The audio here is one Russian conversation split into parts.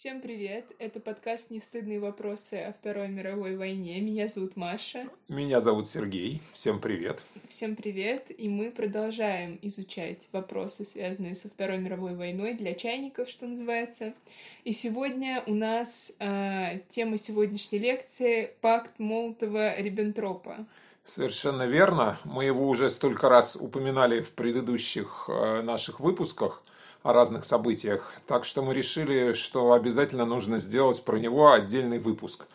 Всем привет! Это подкаст «Нестыдные вопросы о Второй мировой войне». Меня зовут Маша. Меня зовут Сергей. Всем привет. Всем привет! И мы продолжаем изучать вопросы, связанные со Второй мировой войной для чайников, что называется. И сегодня у нас э, тема сегодняшней лекции «Пакт Молотова-Риббентропа». Совершенно верно. Мы его уже столько раз упоминали в предыдущих э, наших выпусках о разных событиях. Так что мы решили, что обязательно нужно сделать про него отдельный выпуск.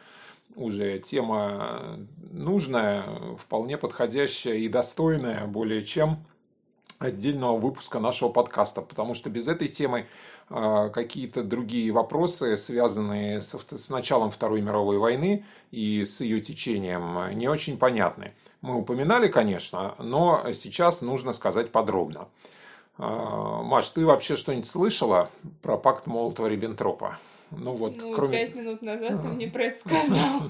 Уже тема нужная, вполне подходящая и достойная более чем отдельного выпуска нашего подкаста, потому что без этой темы э, какие-то другие вопросы, связанные с, с началом Второй мировой войны и с ее течением, не очень понятны. Мы упоминали, конечно, но сейчас нужно сказать подробно. А, Маш, ты вообще что-нибудь слышала про пакт Молотова-Риббентропа? Ну вот, ну, кроме... пять минут назад ты мне про это сказал.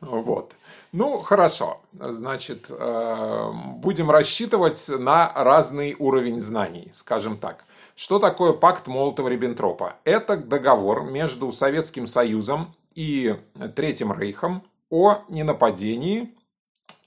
Вот. Ну, хорошо. Значит, э, будем рассчитывать на разный уровень знаний, скажем так. Что такое пакт Молотова-Риббентропа? Это договор между Советским Союзом и Третьим Рейхом о ненападении,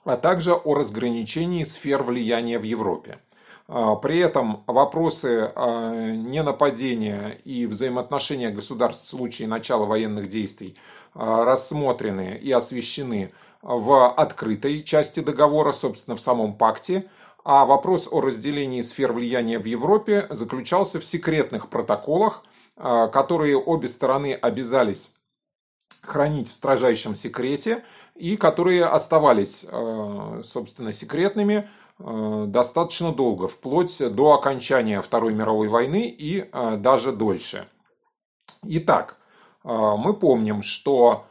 а также о разграничении сфер влияния в Европе. А, при этом вопросы а, ненападения и взаимоотношения государств в случае начала военных действий а, рассмотрены и освещены в открытой части договора, собственно, в самом пакте, а вопрос о разделении сфер влияния в Европе заключался в секретных протоколах, которые обе стороны обязались хранить в строжайшем секрете и которые оставались, собственно, секретными достаточно долго, вплоть до окончания Второй мировой войны и э, даже дольше. Итак, э, мы помним, что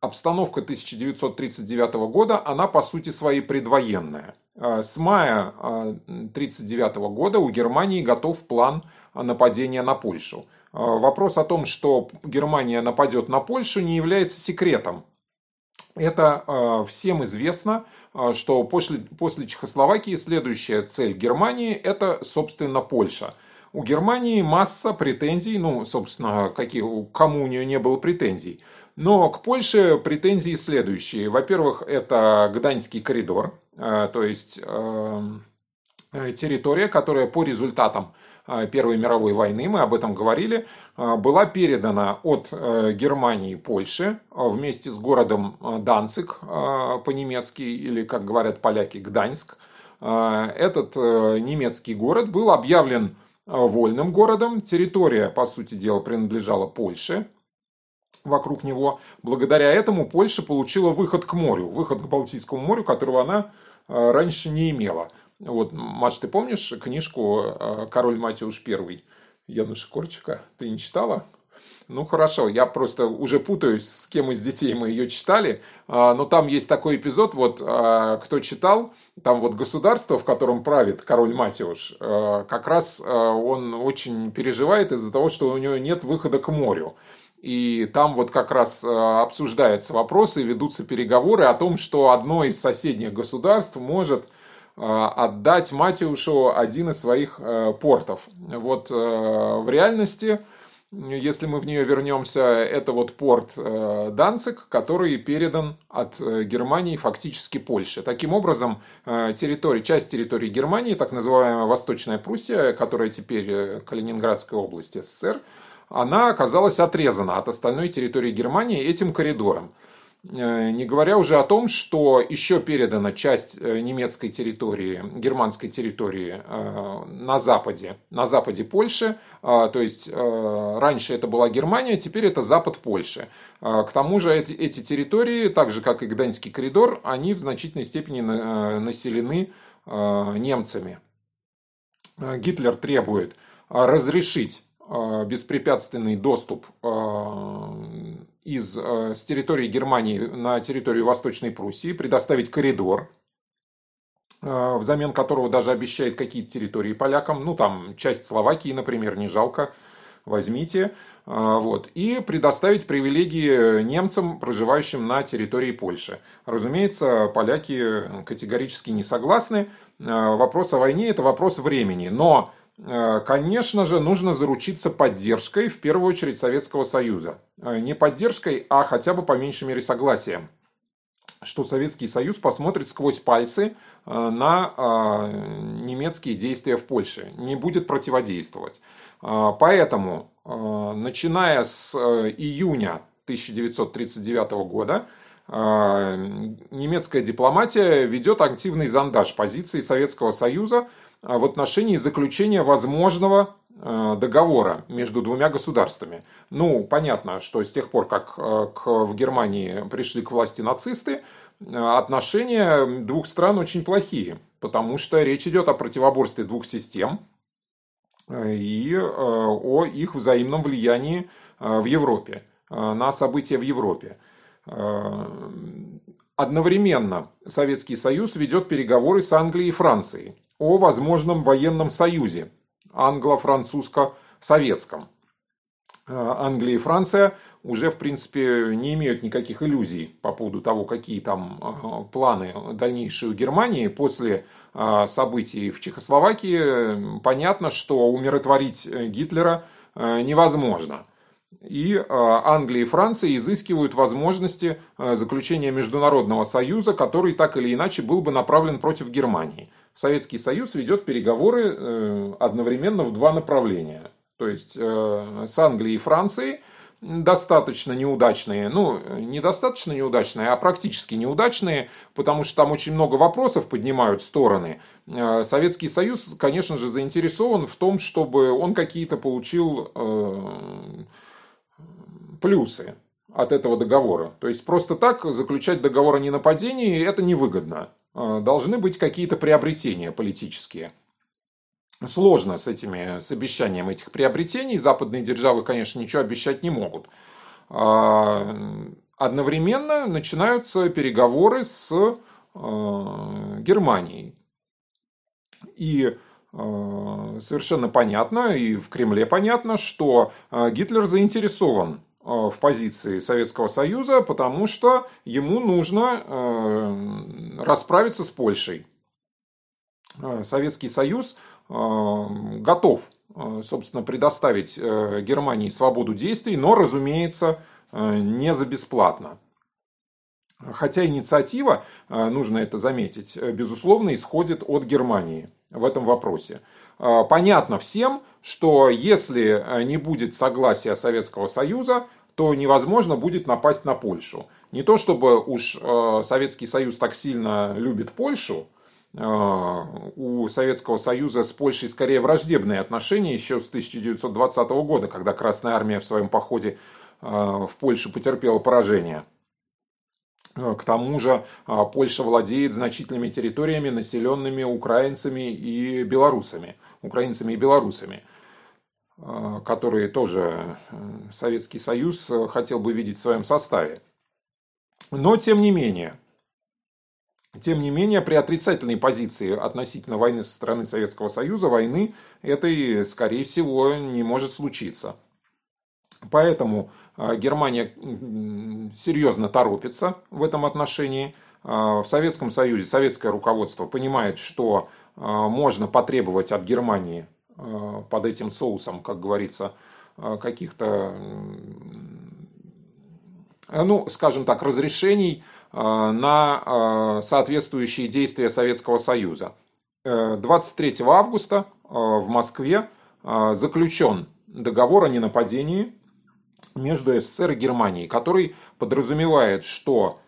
обстановка 1939 года, она по сути своей предвоенная. С мая 1939 года у Германии готов план нападения на Польшу. Вопрос о том, что Германия нападет на Польшу, не является секретом. Это всем известно, а, что после, после Чехословакии следующая цель Германии – это, собственно, Польша. У Германии масса претензий, ну, собственно, какие, кому у нее не было претензий. Но к Польше претензии следующие. Во-первых, это Гданьский коридор, а, то есть эм, территория, которая по результатам Первой мировой войны, мы об этом говорили, а, была передана от э, Германии Польше вместе с городом Данцик по-немецки, или, как говорят поляки, Гданьск. Этот э, немецкий город был объявлен вольным городом. Территория, по сути дела, принадлежала Польше вокруг него. Благодаря этому Польша получила выход к морю, выход к Балтийскому морю, которого она раньше не имела. Вот, Маш, ты помнишь книжку э, «Король Матюш I» Януша Корчика? Ты не читала? Ну хорошо, я просто уже путаюсь, с кем из детей мы ее читали, а, но там есть такой эпизод, вот а, кто читал, там вот государство, в котором правит король Матиуш, э, как раз э, он очень переживает из-за того, что у него нет выхода к морю. И там вот как раз обсуждаются вопросы, ведутся переговоры о том, что одно из соседних государств может Э, отдать Матиушу один из своих э, портов. Вот э, в реальности, если мы в нее вернемся, это вот порт Данцик, который передан от Германии фактически Польше. Таким образом, территория, часть территории Германии, так называемая Восточная Пруссия, которая теперь Калининградская область СССР, она оказалась отрезана от остальной территории Германии этим коридором. Э, не говоря уже о том, что еще передана часть э, немецкой территории, германской территории э, на западе, на западе Польши, то есть раньше это была Германия, теперь это запад Польши. К тому же эти территории, так же как и Гданьский коридор, они в значительной степени населены немцами. Гитлер требует разрешить беспрепятственный доступ из, э, с территории Германии на территорию Восточной Пруссии, предоставить коридор, э, взамен которого даже обещает какие-то территории полякам, ну там часть Словакии, например, не жалко, возьмите, э, вот, и предоставить привилегии немцам, проживающим на территории Польши. Разумеется, поляки категорически не согласны. Вопрос о войне – это вопрос времени, но конечно же, нужно заручиться поддержкой, в первую очередь, Советского Союза. Не поддержкой, а хотя бы по меньшей мере согласием что Советский Союз посмотрит сквозь пальцы на немецкие действия в Польше, не будет противодействовать. Поэтому, начиная с июня 1939 года, немецкая дипломатия ведет активный зондаж позиции Советского Союза в отношении заключения возможного Э, договора между двумя государствами. Ну, понятно, что с тех пор, как э, в Германии пришли к власти нацисты, э, отношения двух стран очень плохие, потому что речь идет о противоборстве двух систем и о их взаимном влиянии в Европе, на события в Европе. Одновременно Советский Союз ведет переговоры с Англией и Францией о возможном военном союзе англо-французско-советском. Э, Англия и Франция уже, в принципе, не имеют никаких иллюзий по поводу того, какие там э, планы дальнейшие у Германии. После э, событий в Чехословакии понятно, что умиротворить Гитлера невозможно. И Англия и Франция изыскивают возможности заключения международного союза, который так или иначе был бы направлен против Германии. Советский Союз ведет переговоры э, одновременно в два направления. То есть э, с Англией и Францией достаточно неудачные, ну, недостаточно неудачные, а практически неудачные, потому что там очень много вопросов поднимают стороны. Э, Советский Союз, конечно же, заинтересован в том, чтобы он какие-то получил плюсы от этого договора. То есть просто так заключать договор о ненападении это невыгодно. Э, должны быть какие-то приобретения политические. Сложно с этими, с обещанием этих приобретений. Западные державы, конечно, ничего обещать не могут. А, одновременно начинаются переговоры с э, Германией. И э, совершенно понятно, и в Кремле понятно, что Гитлер заинтересован в позиции Советского Союза, потому что ему нужно э, расправиться с Польшей. Э, Советский Союз готов, собственно, предоставить Германии свободу действий, но, разумеется, не за бесплатно. Хотя инициатива, нужно это заметить, безусловно, исходит от Германии в этом вопросе. Понятно всем, что если э, не будет согласия Советского Союза, то невозможно будет напасть на Польшу. Не то чтобы уж э, Советский Союз так сильно любит Польшу, э, у Советского Союза с Польшей скорее враждебные отношения еще с 1920 года, когда Красная Армия в своем походе в Польшу потерпела поражение. К тому же Польша владеет значительными территориями, населенными украинцами и белорусами. Украинцами и белорусами. Э, которые тоже э, Советский Союз э, хотел бы видеть в своем составе. Но тем не менее, тем не менее, при отрицательной позиции относительно войны со стороны Советского Союза, войны этой, скорее всего, не может случиться. Поэтому Германия серьезно торопится в этом отношении. В Советском Союзе советское руководство понимает, что можно потребовать от Германии Э, под этим соусом, как говорится, э, каких-то, ну, скажем так, разрешений э, на соответствующие действия Советского Союза. 23 августа в Москве заключен договор о ненападении между СССР и Германией, который подразумевает, что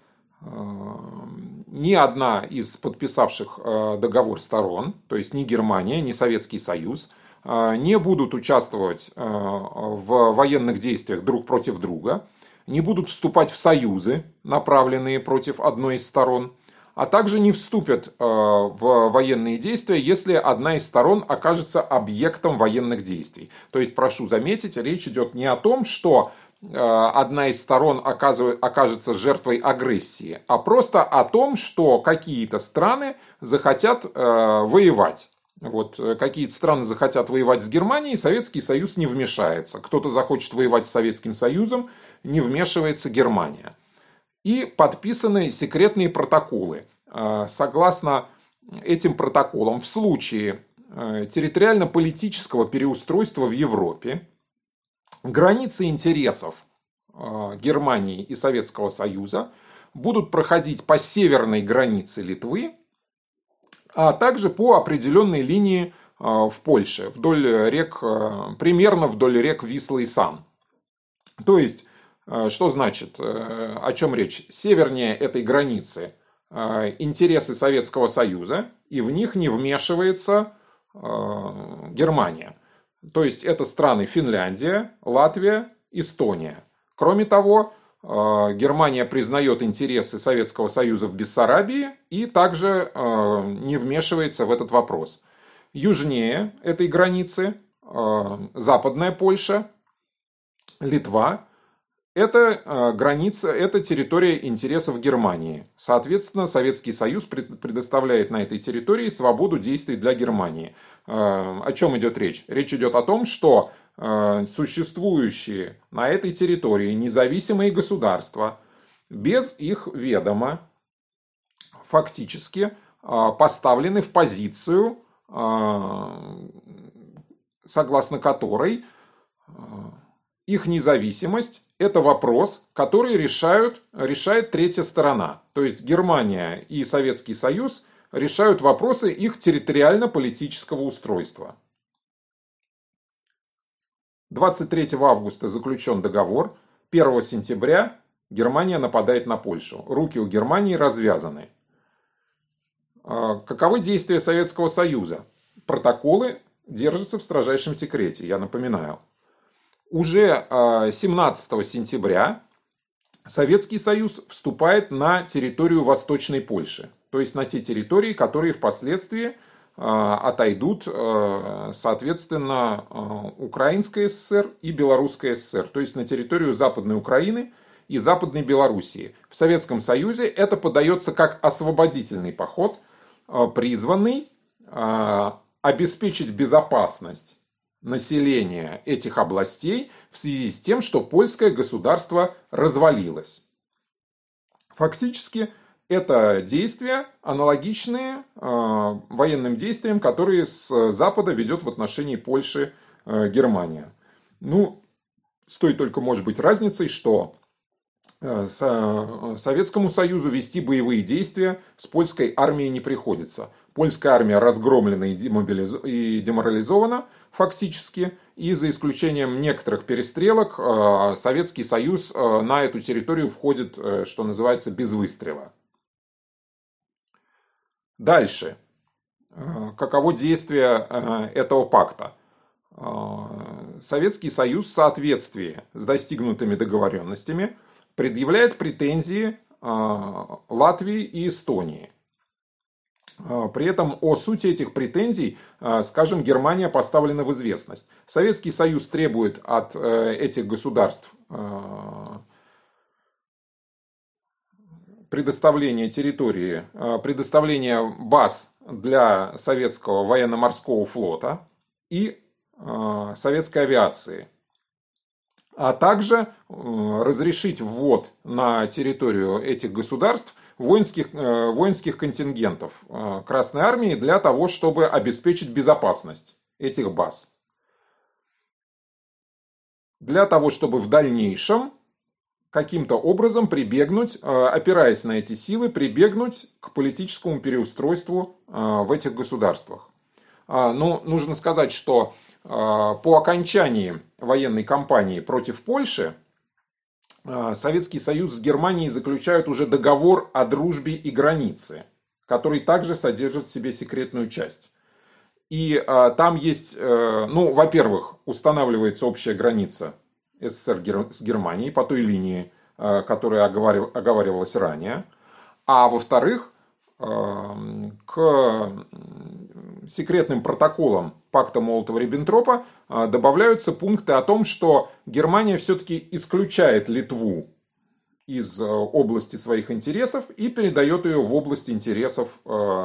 ни одна из подписавших договор сторон, то есть ни Германия, ни Советский Союз, а, не будут участвовать а, в военных действиях друг против друга, не будут вступать в союзы, направленные против одной из сторон, а также не вступят в военные действия, если одна из сторон окажется объектом военных действий. То есть, прошу заметить, речь идет не о том, что одна из сторон окажется жертвой агрессии, а просто о том, что какие-то страны захотят воевать. Вот, э, какие-то страны захотят воевать с Германией, Советский Союз не вмешается. Кто-то захочет воевать с Советским Союзом, не вмешивается Германия. И подписаны секретные протоколы. Э, согласно этим протоколам, в случае территориально-политического переустройства в Европе, границы интересов Германии и Советского Союза будут проходить по северной границе Литвы, а также по определенной линии в Польше, вдоль рек, примерно вдоль рек Висла и Сан. То есть, что значит, о чем речь? Севернее этой границы интересы Советского Союза, и в них не вмешивается Германия. То есть, это страны Финляндия, Латвия, Эстония. Кроме того, э, Германия признает интересы Советского Союза в Бессарабии и также э, не вмешивается в этот вопрос. Южнее этой границы э, Западная Польша, Литва – это граница, это территория интересов Германии. Соответственно, Советский Союз предоставляет на этой территории свободу действий для Германии. О чем идет речь? Речь идет о том, что Э, существующие на этой территории независимые государства без их ведома фактически э, поставлены в позицию, э, согласно которой их независимость – это вопрос, который решают, решает третья сторона. То есть Германия и Советский Союз решают вопросы их территориально-политического устройства. 23 августа заключен договор, 1 сентября Германия нападает на Польшу. Руки у Германии развязаны. А, каковы действия Советского Союза? Протоколы держатся в строжайшем секрете, я напоминаю. Уже 17 а, сентября Советский Союз вступает на территорию Восточной Польши, то есть на те территории, которые впоследствии Э, отойдут, э, соответственно, Украинская ССР и Белорусская ССР, то есть на территорию Западной Украины и Западной Белоруссии. В Советском Союзе это подается как освободительный поход, призванный обеспечить безопасность населения этих областей в связи с тем, что польское государство развалилось. Фактически это действия, аналогичные э, военным действиям, которые с Запада ведет в отношении Польши э, Германия. Ну, с той только может быть разницей, что э, Советскому Союзу вести боевые действия с польской армией не приходится. Польская армия разгромлена и, и деморализована фактически, и за исключением некоторых перестрелок Советский Союз на эту территорию входит, что называется, без выстрела. Дальше. Э, каково действие э, этого пакта? Э, Советский Союз в соответствии с достигнутыми договоренностями предъявляет претензии Латвии и Эстонии. При этом о сути этих претензий, скажем, Германия поставлена в известность. Советский Союз требует от этих государств предоставления территории, э, предоставления баз для советского военно-морского флота и э, советской авиации, а также э, разрешить ввод на территорию этих государств воинских, воинских контингентов Красной Армии для того, чтобы обеспечить безопасность этих баз. Для того, чтобы в дальнейшем каким-то образом прибегнуть, э, опираясь на эти силы, прибегнуть к политическому переустройству э, в этих государствах. А, ну, нужно сказать, что э, по окончании военной кампании против Польши Советский Союз с Германией заключают уже договор о дружбе и границе, который также содержит в себе секретную часть. И там есть, ну, во-первых, устанавливается общая граница СССР с Германией по той линии, э, которая оговаривалась ранее. А во-вторых, э, к секретным протоколам пакта Молотова-Риббентропа э, добавляются пункты о том, что Германия все-таки исключает Литву из области своих интересов и передает ее в область интересов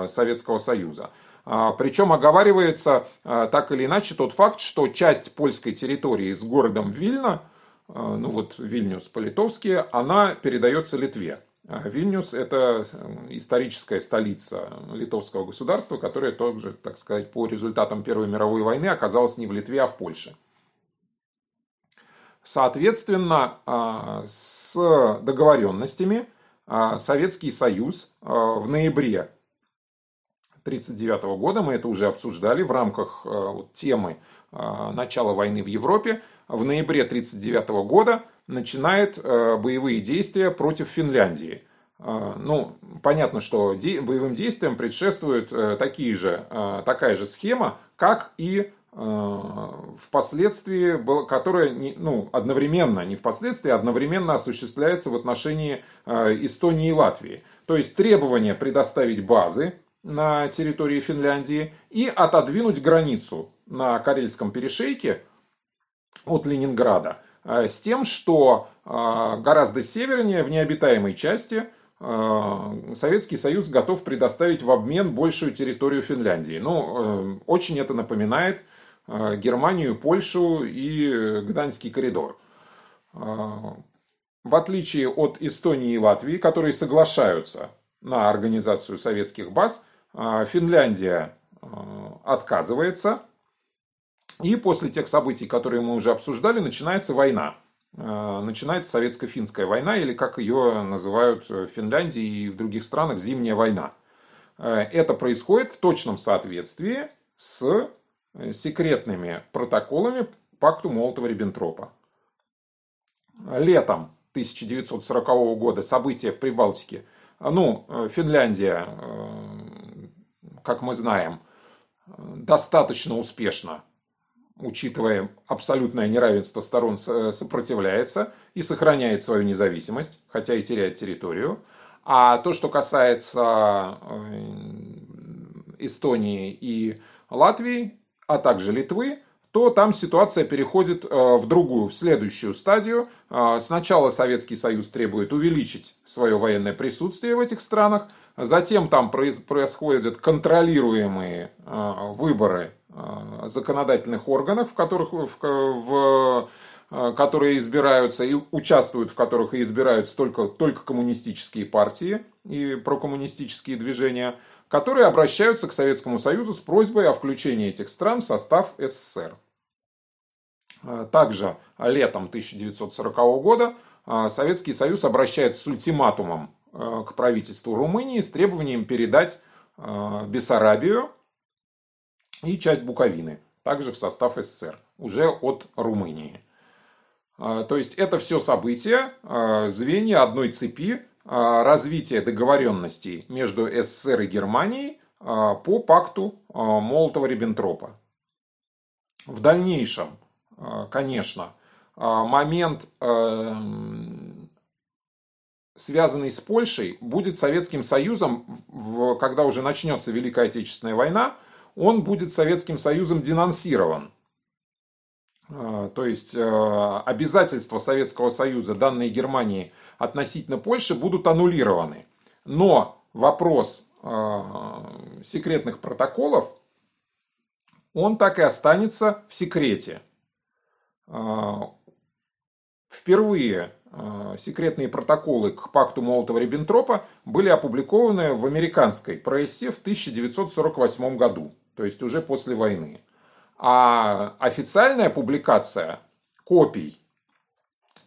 Советского Союза. А, Причем оговаривается а, так или иначе тот факт, что часть польской территории с городом Вильна, а, ну вот Вильнюс по-литовски, она передается Литве. Вильнюс – это историческая столица литовского государства, которое также, так сказать, по результатам Первой мировой войны оказалась не в Литве, а в Польше. Соответственно, с договоренностями Советский Союз в ноябре 1939 года, мы это уже обсуждали в рамках темы начала войны в Европе, в ноябре 1939 года начинает э, боевые действия против Финляндии. Э, ну, понятно, что боевым действиям предшествует э, такие же, такая же схема, как и впоследствии, которая ну, одновременно, не впоследствии, а одновременно осуществляется в отношении Эстонии и Латвии. То есть требование предоставить базы на территории Финляндии и отодвинуть границу на Карельском перешейке от Ленинграда – с тем, что э, гораздо севернее, в необитаемой части, э, Советский Союз готов предоставить в обмен большую территорию Финляндии. Ну, очень это напоминает Германию, Польшу и Гданьский коридор. В отличие от Эстонии и Латвии, которые соглашаются на организацию советских баз, Финляндия отказывается и после тех событий, которые мы уже обсуждали, начинается война. Э, начинается советско-финская война, или как ее называют в Финляндии и в других странах, зимняя война. Э, это происходит в точном соответствии с э, секретными протоколами пакту Молотова-Риббентропа. Летом 1940 года события в Прибалтике. Ну, Финляндия, как мы знаем, достаточно успешно учитывая абсолютное неравенство сторон, сопротивляется и сохраняет свою независимость, хотя и теряет территорию. А то, что касается э, Эстонии и Латвии, а также Литвы, то там ситуация переходит э, в другую, в следующую стадию. Э, сначала Советский Союз требует увеличить свое военное присутствие в этих странах, затем там происходят контролируемые выборы Э, законодательных органов, в которых, в, в, которые избираются и участвуют, в которых и избираются только, только коммунистические партии и прокоммунистические движения, которые обращаются к Советскому Союзу с просьбой о включении этих стран в состав СССР. Э, также летом 1940 года Советский Союз обращается с ультиматумом к правительству Румынии с требованием передать Бессарабию и часть Буковины, также в состав СССР, уже от Румынии. А, то есть это все события, а, звенья одной цепи а, развития договоренностей между СССР и Германией по пакту Молотова-Риббентропа. В дальнейшем, конечно, момент, связанный с Польшей, будет Советским Союзом, когда уже начнется Великая Отечественная война, он будет Советским Союзом денонсирован. А, то есть э, обязательства Советского Союза, данные Германии относительно Польши, будут аннулированы. Но вопрос э, секретных протоколов, он так и останется в секрете. А, впервые э, секретные протоколы к пакту Молотова-Риббентропа были опубликованы в американской прессе в 1948 году то есть уже после войны. А официальная публикация копий,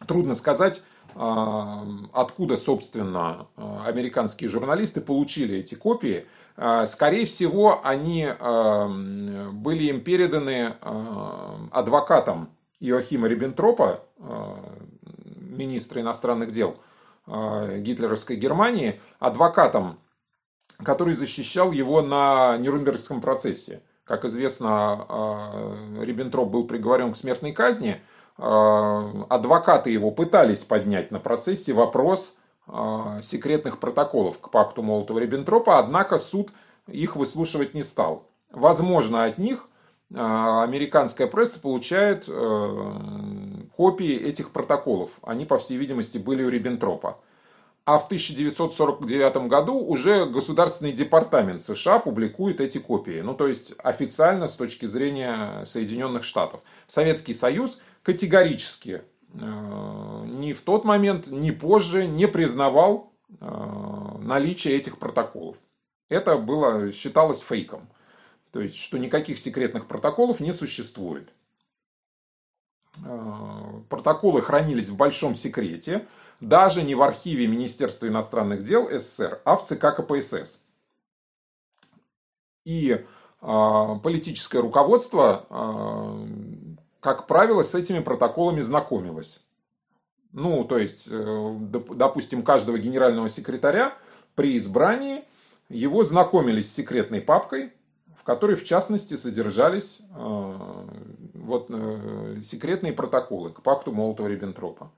трудно сказать, а, откуда, собственно, американские журналисты получили эти копии. А, скорее всего, они а, были им переданы адвокатам Иоахима Риббентропа, министра иностранных дел гитлеровской Германии, адвокатом который защищал его на Нюрнбергском процессе. Как известно, а, Риббентроп был приговорен к смертной казни. Адвокаты его пытались поднять на процессе вопрос секретных протоколов к пакту Молотова-Риббентропа, однако суд их выслушивать не стал. Возможно, от них американская пресса получает копии этих протоколов. Они, по всей видимости, были у Риббентропа а в 1949 году уже Государственный департамент США публикует эти копии. Ну, то есть официально с точки зрения Соединенных Штатов. Советский Союз категорически э, ни в тот момент, ни позже не признавал наличие этих протоколов. Это было, считалось фейком. То есть, что никаких секретных протоколов не существует. Протоколы хранились в большом секрете, даже не в архиве Министерства иностранных дел СССР, а в ЦК КПСС. И политическое руководство как правило, с этими протоколами знакомилась. Ну, то есть, э, допустим, каждого генерального секретаря при избрании его знакомились с секретной папкой, которой, в частности, содержались э, вот, э, секретные протоколы к пакту Молотова-Риббентропа.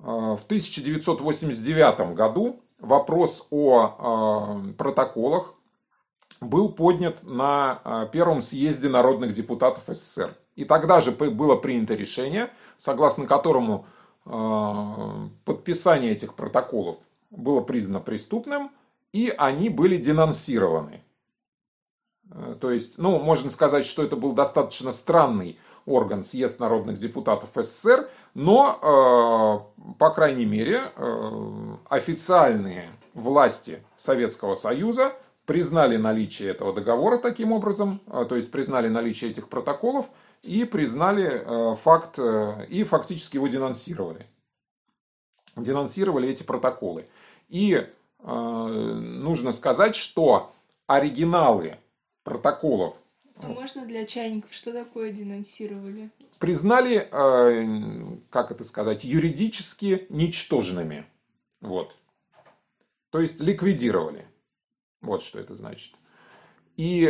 В 1989 году вопрос о протоколах был поднят на Первом съезде народных депутатов СССР. И тогда же было принято решение, согласно которому э, подписание этих протоколов было признано преступным, и они были денонсированы. Э, то есть, ну, можно сказать, что это был достаточно странный орган съезд народных депутатов СССР, но, э, по крайней мере, официальные власти Советского Союза признали наличие этого договора таким образом, то есть признали наличие этих протоколов – и признали э, факт, э, и фактически его денонсировали. Денонсировали эти протоколы. И э, нужно сказать, что оригиналы протоколов... А можно для чайников, что такое денонсировали? Признали, как это сказать, юридически ничтожными. Вот. То есть ликвидировали. Вот что это значит. И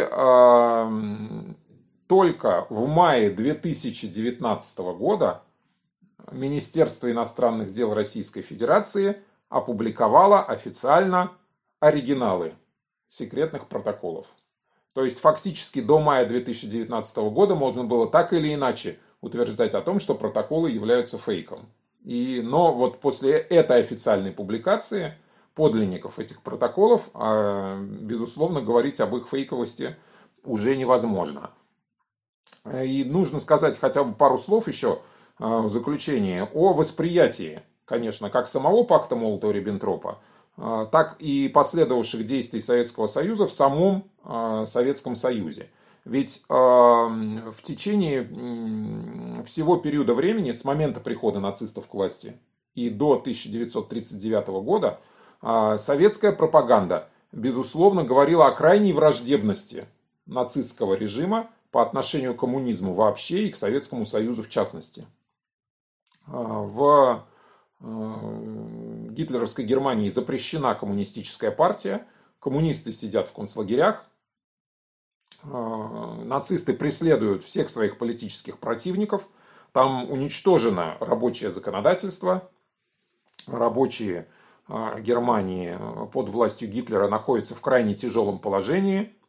только в мае 2019 года Министерство иностранных дел Российской Федерации опубликовало официально оригиналы секретных протоколов. То есть фактически до мая 2019 года можно было так или иначе утверждать о том, что протоколы являются фейком. И, но вот после этой официальной публикации подлинников этих протоколов, а, безусловно, говорить об их фейковости уже невозможно. И нужно сказать хотя бы пару слов еще а, в заключение о восприятии, конечно, как самого пакта Молотова-Риббентропа, так и последовавших действий Советского Союза в самом а, Советском Союзе. Ведь в течение всего периода времени, с момента прихода нацистов к власти и до 1939 года, советская пропаганда, безусловно, говорила о крайней враждебности нацистского режима по отношению к коммунизму вообще и к Советскому Союзу в частности. А, в гитлеровской Германии запрещена коммунистическая партия, коммунисты сидят в концлагерях, а, нацисты преследуют всех своих политических противников, там уничтожено рабочее законодательство, рабочие а, Германии под властью Гитлера находятся в крайне тяжелом положении –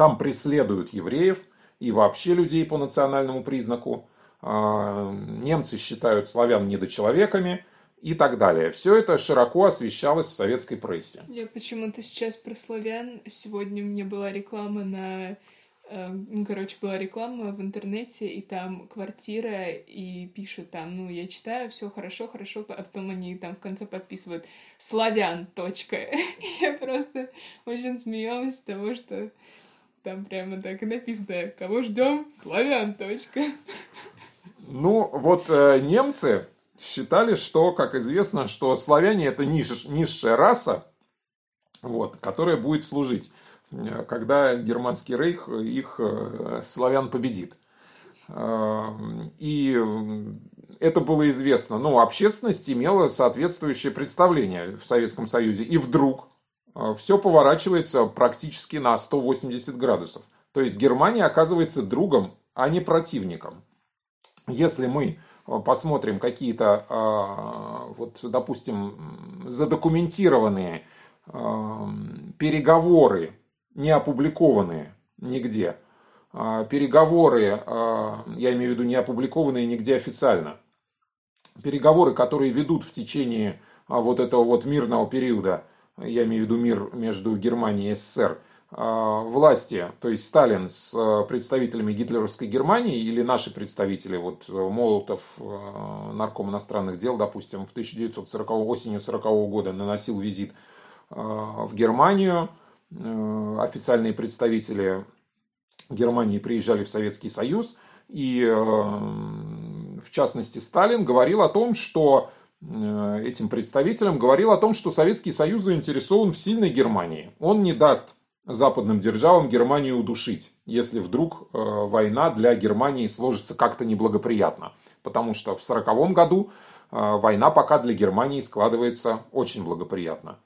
там преследуют евреев и вообще людей по национальному признаку. А, немцы считают славян недочеловеками и так далее. Все это широко освещалось в советской прессе. Я почему-то сейчас про славян. Сегодня мне была реклама на э, ну, короче, была реклама в интернете, и там квартира, и пишут там, ну, я читаю, все хорошо, хорошо, а потом они там в конце подписывают славян, точка. Я просто очень смеялась с того, что там прямо так и написано, кого ждем? Славян, точка. Ну, вот э, немцы считали, что, как известно, что славяне это ниш, низшая раса, вот, которая будет служить, э, когда германский рейх их э, славян победит. Э, и это было известно. Ну, общественность имела соответствующее представление в Советском Союзе. И вдруг все поворачивается практически на 180 градусов. То есть Германия оказывается другом, а не противником. Если мы посмотрим какие-то, а, вот, допустим, задокументированные переговоры, не опубликованные нигде, переговоры, я имею в виду не опубликованные нигде официально, переговоры, которые ведут в течение вот этого вот мирного периода я имею в виду мир между Германией и СССР, власти, то есть Сталин с представителями гитлеровской Германии или наши представители, вот Молотов, нарком иностранных дел, допустим, в 1940 осенью 40 года наносил визит в Германию, официальные представители Германии приезжали в Советский Союз, и в частности Сталин говорил о том, что Э, этим представителям говорил о том, что Советский Союз заинтересован в сильной Германии. Он не даст западным державам Германию удушить, если вдруг э, война для Германии сложится как-то неблагоприятно. Потому что в 1940 году э, война пока для Германии складывается очень благоприятно.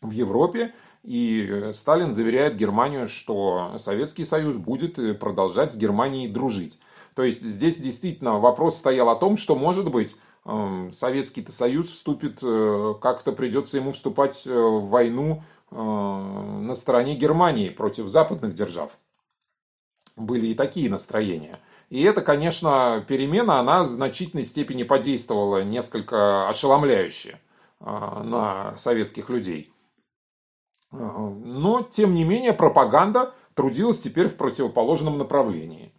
В Европе и Сталин заверяет Германию, что Советский Союз будет продолжать с Германией дружить. То есть здесь действительно вопрос стоял о том, что может быть Советский-то Союз вступит, э, как-то придется ему вступать э, в войну э, на стороне Германии против западных держав. Были и такие настроения. И это, конечно, перемена, она в значительной степени подействовала несколько ошеломляюще на советских людей. Но, тем не менее, пропаганда трудилась теперь в противоположном направлении.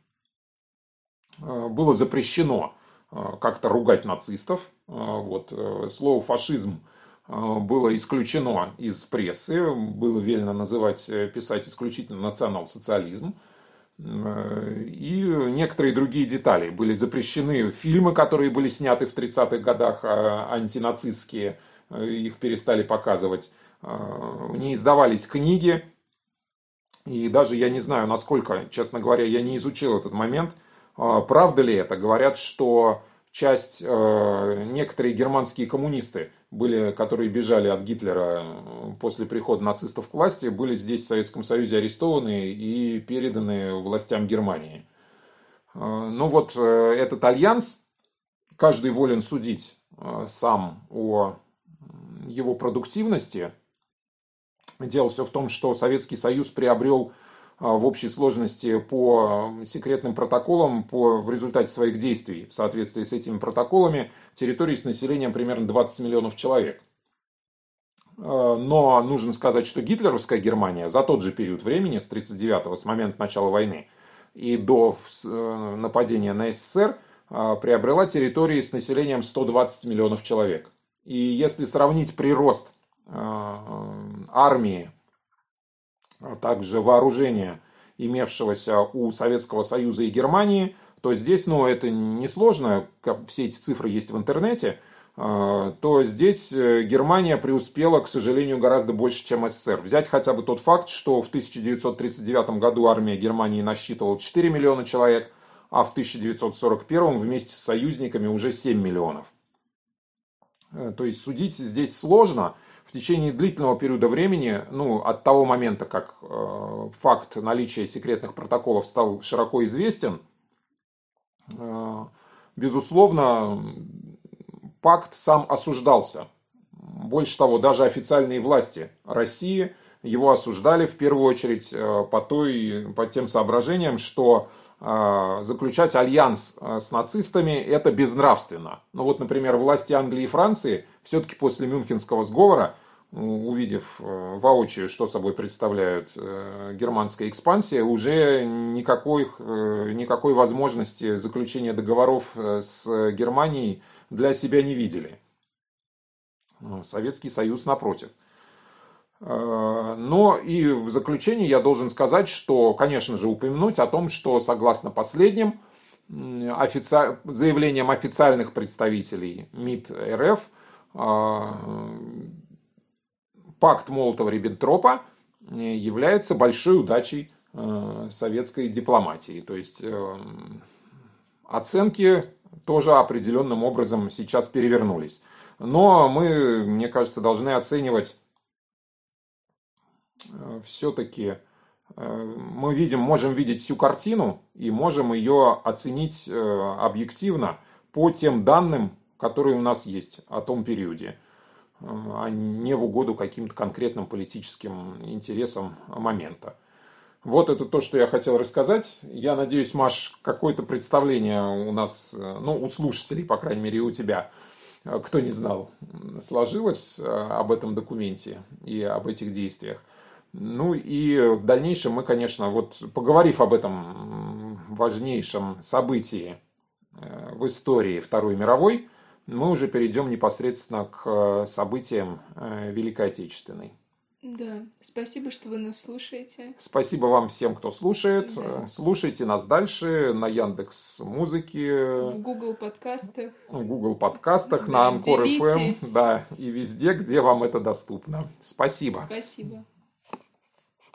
Было запрещено Э, как-то ругать нацистов. Э, вот. Э, слово «фашизм» было исключено из прессы, было велено называть, писать исключительно национал-социализм. И некоторые другие детали. Были запрещены фильмы, которые были сняты в 30-х годах, антинацистские, их перестали показывать. Не издавались книги. И даже я не знаю, насколько, честно говоря, я не изучил этот момент – правда ли это? Говорят, что часть, э, некоторые германские коммунисты, были, которые бежали от Гитлера э, после прихода нацистов к власти, были здесь в Советском Союзе арестованы и переданы властям Германии. А, ну вот э, этот альянс, каждый волен судить сам о его продуктивности. Дело все в том, что Советский Союз приобрел в общей сложности по секретным протоколам по, в результате своих действий в соответствии с этими протоколами территории с населением примерно 20 миллионов человек. А, но нужно сказать, что гитлеровская Германия за тот же период времени, с 1939 с момента начала войны и до э, нападения на СССР, а, приобрела территории с населением 120 миллионов человек. И если сравнить прирост армии а также вооружения, имевшегося у Советского Союза и Германии, то здесь, ну, это несложно, все эти цифры есть в интернете, а, то здесь э, Германия преуспела, к сожалению, гораздо больше, чем СССР. Взять хотя бы тот факт, что в 1939 году армия Германии насчитывала 4 миллиона человек, а в 1941 вместе с союзниками уже 7 миллионов. Э, то есть судить здесь сложно, в течение длительного периода времени, ну, от того момента, как э, факт наличия секретных протоколов стал широко известен, э, безусловно, пакт сам осуждался. Больше того, даже официальные власти России его осуждали в первую очередь э, по, той, по тем соображениям, что заключать альянс э, с нацистами это безнравственно. Ну вот, например, власти Англии и Франции все-таки после Мюнхенского сговора увидев э, воочию, что собой представляют э, германская экспансия, уже никакой, э, никакой возможности заключения договоров с Германией для себя не видели. Советский Союз напротив. Но и в заключение я должен сказать, что, конечно же, упомянуть о том, что согласно последним офици... заявлениям официальных представителей МИД РФ, пакт Молотова-Риббентропа э, является большой удачей э, советской дипломатии. То есть э, оценки тоже определенным образом сейчас перевернулись. Но мы, мне кажется, должны оценивать все-таки мы видим, можем видеть всю картину и можем ее оценить объективно по тем данным, которые у нас есть о том периоде а не в угоду каким-то конкретным политическим интересам момента. Вот это то, что я хотел рассказать. Я надеюсь, Маш, какое-то представление у нас, ну, у слушателей, по крайней мере, и у тебя, кто не знал, сложилось э, об этом документе и об этих действиях. Ну и в дальнейшем мы, конечно, вот поговорив об этом важнейшем событии э, в истории Второй мировой, мы уже перейдем непосредственно к э, событиям э, Великой Отечественной. Да, спасибо, что вы нас слушаете. Спасибо вам всем, кто слушает. Да. Слушайте нас дальше на Яндекс Музыке, В Google подкастах. в Google подкастах, Да, на Анкор. FM, да, и везде, где вам это доступно. Спасибо. Спасибо.